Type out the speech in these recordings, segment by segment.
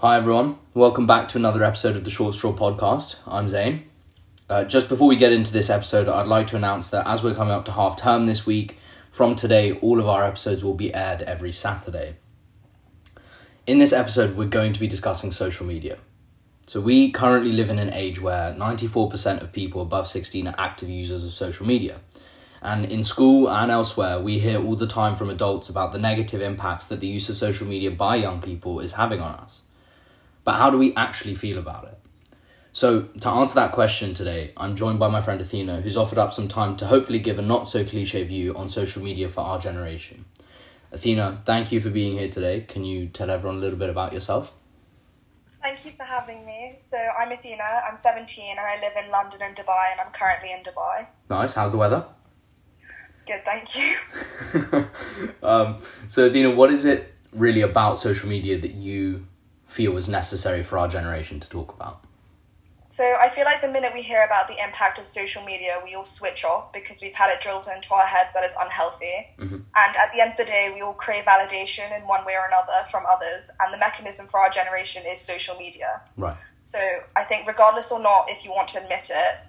Hi everyone, welcome back to another episode of the Short Straw podcast. I'm Zain. Uh, just before we get into this episode, I'd like to announce that as we're coming up to half term this week, from today, all of our episodes will be aired every Saturday. In this episode, we're going to be discussing social media. So, we currently live in an age where 94% of people above 16 are active users of social media. And in school and elsewhere, we hear all the time from adults about the negative impacts that the use of social media by young people is having on us. But how do we actually feel about it? So, to answer that question today, I'm joined by my friend Athena, who's offered up some time to hopefully give a not so cliche view on social media for our generation. Athena, thank you for being here today. Can you tell everyone a little bit about yourself? Thank you for having me. So, I'm Athena, I'm 17, and I live in London and Dubai, and I'm currently in Dubai. Nice. How's the weather? It's good, thank you. um, so, Athena, what is it really about social media that you feel was necessary for our generation to talk about? So I feel like the minute we hear about the impact of social media, we all switch off because we've had it drilled into our heads that it's unhealthy. Mm-hmm. And at the end of the day, we all crave validation in one way or another from others. And the mechanism for our generation is social media. Right. So I think, regardless or not, if you want to admit it,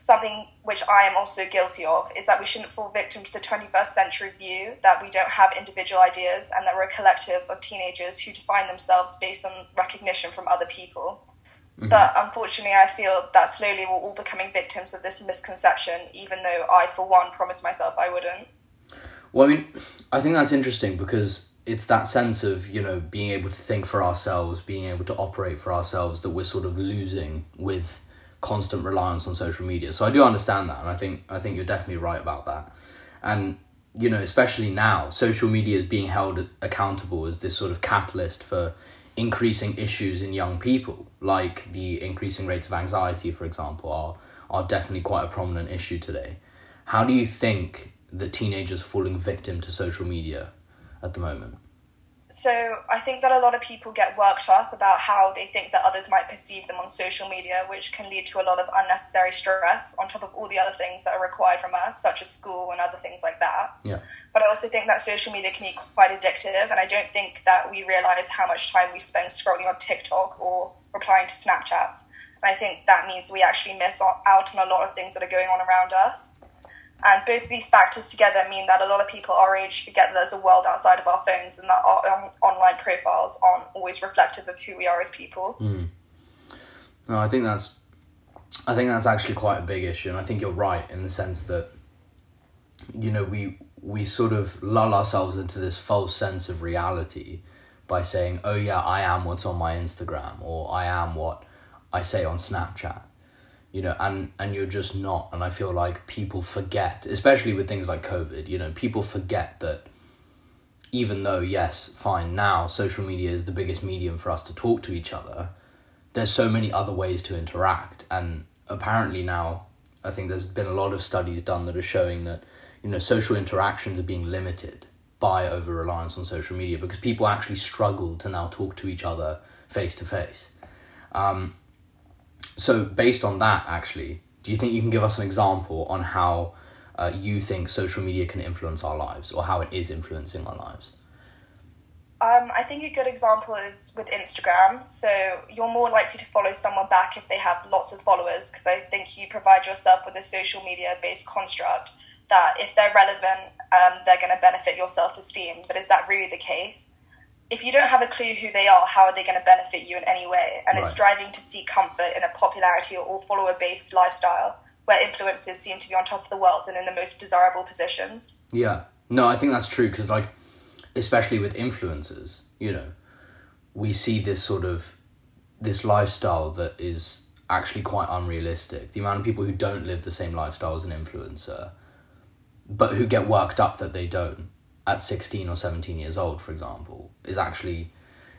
something which I am also guilty of is that we shouldn't fall victim to the 21st century view that we don't have individual ideas and that we're a collective of teenagers who define themselves based on recognition from other people. Mm-hmm. But unfortunately, I feel that slowly we're all becoming victims of this misconception, even though I, for one, promised myself I wouldn't. Well, I mean, I think that's interesting because it's that sense of, you know, being able to think for ourselves, being able to operate for ourselves that we're sort of losing with constant reliance on social media. So I do understand that, and I think I think you're definitely right about that. And you know, especially now, social media is being held accountable as this sort of catalyst for increasing issues in young people, like the increasing rates of anxiety, for example, are are definitely quite a prominent issue today. How do you think that teenagers falling victim to social media at the moment? So I think that a lot of people get worked up about how they think that others might perceive them on social media, which can lead to a lot of unnecessary stress on top of all the other things that are required from us, such as school and other things like that. Yeah. But I also think that social media can be quite addictive, and I don't think that we realize how much time we spend scrolling on TikTok or replying to Snapchats. And I think that means we actually miss out on a lot of things that are going on around us. And both of these factors together mean that a lot of people our age forget that there's a world outside of our phones and that our um, online profiles aren't always reflective of who we are as people. Mm. No, I think that's, I think that's actually quite a big issue, and I think you're right in the sense that, you know, we we sort of lull ourselves into this false sense of reality by saying, "Oh yeah, I am what's on my Instagram," or "I am what I say on Snapchat." You know and and you're just not and i feel like people forget especially with things like covid you know people forget that even though yes fine now social media is the biggest medium for us to talk to each other there's so many other ways to interact. And apparently now i think there's been a lot of studies done that are showing that you know social interactions are being limited by over reliance on social media because people actually struggle to now talk to each other face to face. Um, so, based on that, actually, do you think you can give us an example on how uh, you think social media can influence our lives or how it is influencing our lives? Um, I think a good example is with Instagram. So you're more likely to follow someone back if they have lots of followers, because I think you provide yourself with a social media based construct that if they're relevant, um, they're going to benefit your self esteem. But is that really the case? If you don't have a clue who they are, how are they going to benefit you in any way? And right. it's striving to seek comfort in a popularity or follower based lifestyle where influencers seem to be on top of the world and in the most desirable positions. Yeah. No, I think that's true because, like, especially with influencers, you know, we see this sort of this lifestyle that is actually quite unrealistic. The amount of people who don't live the same lifestyle as an influencer, but who get worked up that they don't at 16 or 17 years old, for example, is actually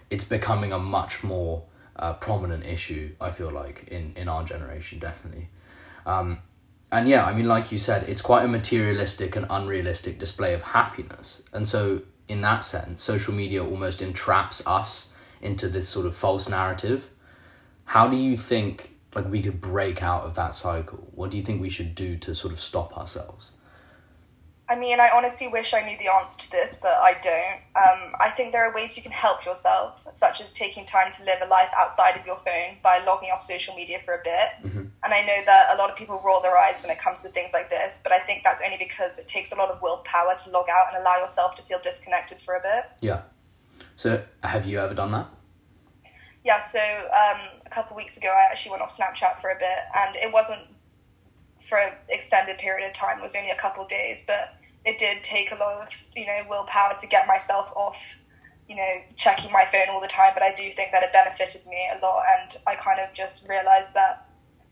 it's becoming a much more uh, prominent issue. I feel like in in our generation, definitely. Um, and yeah, I mean, like you said, it's quite a materialistic and unrealistic display of happiness. And so, in that sense, social media almost entraps us into this sort of false narrative. How do you think like we could break out of that cycle? What do you think we should do to sort of stop ourselves? I mean, I honestly wish I knew the answer to this, but I don't. Um, I think there are ways you can help yourself, such as taking time to live a life outside of your phone by logging off social media for a bit. Mm-hmm. And I know that a lot of people roll their eyes when it comes to things like this, but I think that's only because it takes a lot of willpower to log out and allow yourself to feel disconnected for a bit. Yeah. So, have you ever done that? Yeah, so um, a couple of weeks ago, I actually went off Snapchat for a bit, and it wasn't for an extended period of time. It was only a couple of days, but it did take a lot of you know willpower to get myself off you know checking my phone all the time but i do think that it benefited me a lot and i kind of just realized that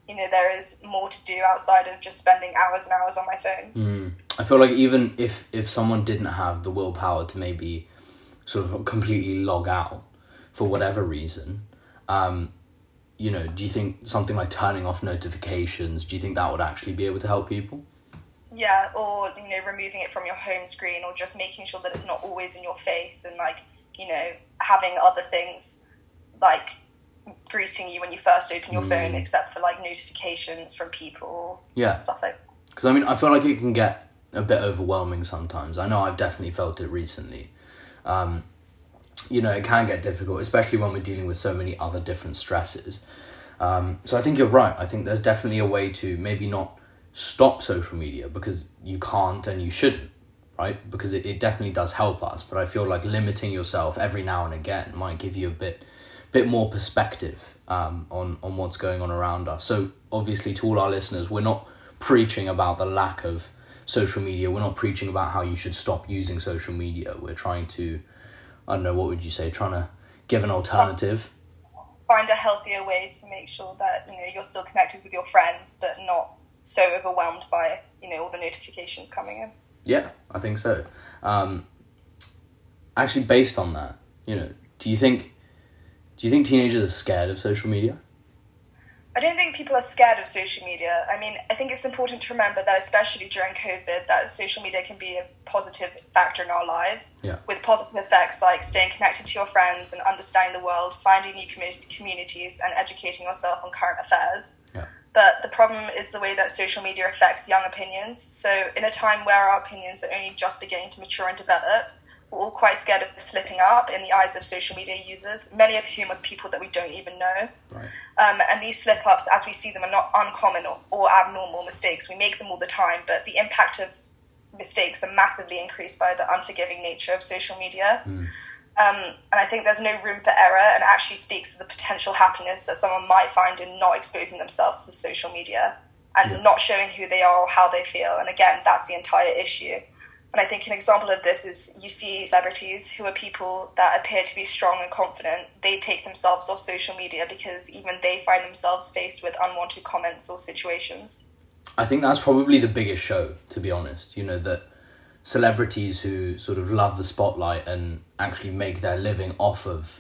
you know there is more to do outside of just spending hours and hours on my phone mm. i feel like even if if someone didn't have the willpower to maybe sort of completely log out for whatever reason um, you know do you think something like turning off notifications do you think that would actually be able to help people yeah, or you know, removing it from your home screen, or just making sure that it's not always in your face, and like you know, having other things like greeting you when you first open your mm. phone, except for like notifications from people. Yeah, stuff like. Because I mean, I feel like it can get a bit overwhelming sometimes. I know I've definitely felt it recently. Um, you know, it can get difficult, especially when we're dealing with so many other different stresses. Um, so I think you're right. I think there's definitely a way to maybe not stop social media because you can't and you shouldn't, right? Because it, it definitely does help us. But I feel like limiting yourself every now and again might give you a bit bit more perspective um, on, on what's going on around us. So obviously to all our listeners, we're not preaching about the lack of social media. We're not preaching about how you should stop using social media. We're trying to I don't know, what would you say, trying to give an alternative. Find a healthier way to make sure that, you know, you're still connected with your friends but not so overwhelmed by you know all the notifications coming in. Yeah, I think so. Um, actually, based on that, you know, do you think do you think teenagers are scared of social media? I don't think people are scared of social media. I mean, I think it's important to remember that, especially during COVID, that social media can be a positive factor in our lives. Yeah. With positive effects like staying connected to your friends and understanding the world, finding new communities, and educating yourself on current affairs. But the problem is the way that social media affects young opinions. So, in a time where our opinions are only just beginning to mature and develop, we're all quite scared of slipping up in the eyes of social media users, many of whom are people that we don't even know. Right. Um, and these slip ups, as we see them, are not uncommon or, or abnormal mistakes. We make them all the time, but the impact of mistakes are massively increased by the unforgiving nature of social media. Mm. Um, and I think there's no room for error and actually speaks to the potential happiness that someone might find in not exposing themselves to the social media and yeah. not showing who they are or how they feel. And again, that's the entire issue. And I think an example of this is you see celebrities who are people that appear to be strong and confident. They take themselves off social media because even they find themselves faced with unwanted comments or situations. I think that's probably the biggest show, to be honest. You know, that celebrities who sort of love the spotlight and actually make their living off of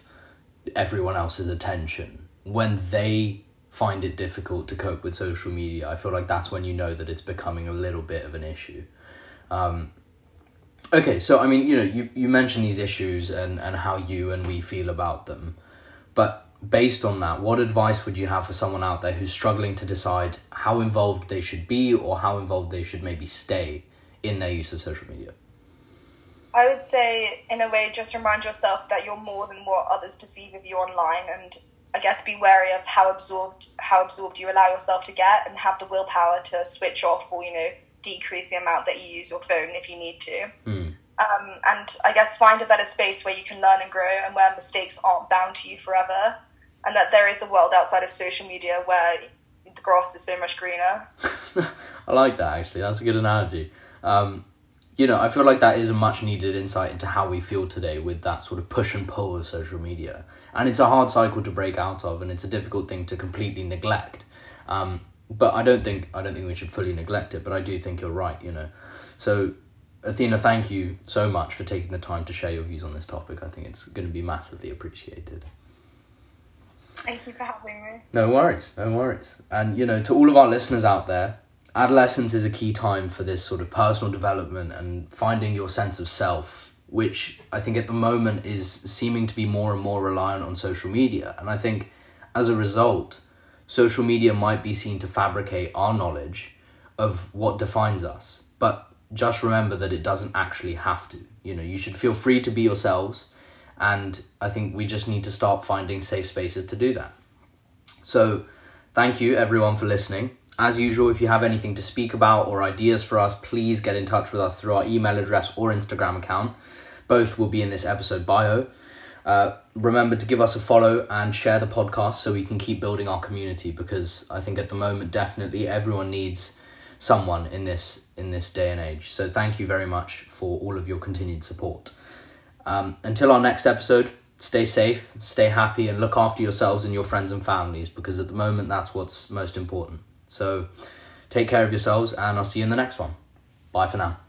everyone else's attention. When they find it difficult to cope with social media i feel like that's when you know that it's becoming a little bit of an issue. Um, okay so i mean you know you, you mentioned these issues and, and how you and we feel about them. But based on that what advice would you have for someone out there who's struggling to decide how involved they should be or how involved they should maybe stay in their use of social media? I would say, in a way, just remind yourself that you're more than what others perceive of you online, and I guess be wary of how absorbed how absorbed you allow yourself to get, and have the willpower to switch off or you know decrease the amount that you use your phone if you need to. Mm. Um, and I guess find a better space where you can learn and grow, and where mistakes aren't bound to you forever, and that there is a world outside of social media where the grass is so much greener. I like that actually. That's a good analogy. Um, you know, I feel like that is a much needed insight into how we feel today with that sort of push and pull of social media. And it's a hard cycle to break out of, and it's a difficult thing to completely neglect. Um, but I don't think I don't think we should fully neglect it. But I do think you're right. You know, so Athena, thank you so much for taking the time to share your views on this topic. I think it's going to be massively appreciated. Thank you for having me. No worries, no worries. And you know, to all of our listeners out there, adolescence is a key time for this sort of personal development and finding your sense of self, which I think at the moment is seeming to be more and more reliant on social media. And I think as a result, social media might be seen to fabricate our knowledge of what defines us. But just remember that it doesn't actually have to. You know, you should feel free to be yourselves, and I think we just need to start finding safe spaces to do that. So, thank you everyone for listening. As usual, if you have anything to speak about or ideas for us, please get in touch with us through our email address or Instagram account. Both will be in this episode bio. Uh, remember to give us a follow and share the podcast so we can keep building our community because I think at the moment definitely everyone needs someone in this in this day and age. So thank you very much for all of your continued support. Um, until our next episode, stay safe, stay happy, and look after yourselves and your friends and families because at the moment that's what's most important. So take care of yourselves, and I'll see you in the next one. Bye for now.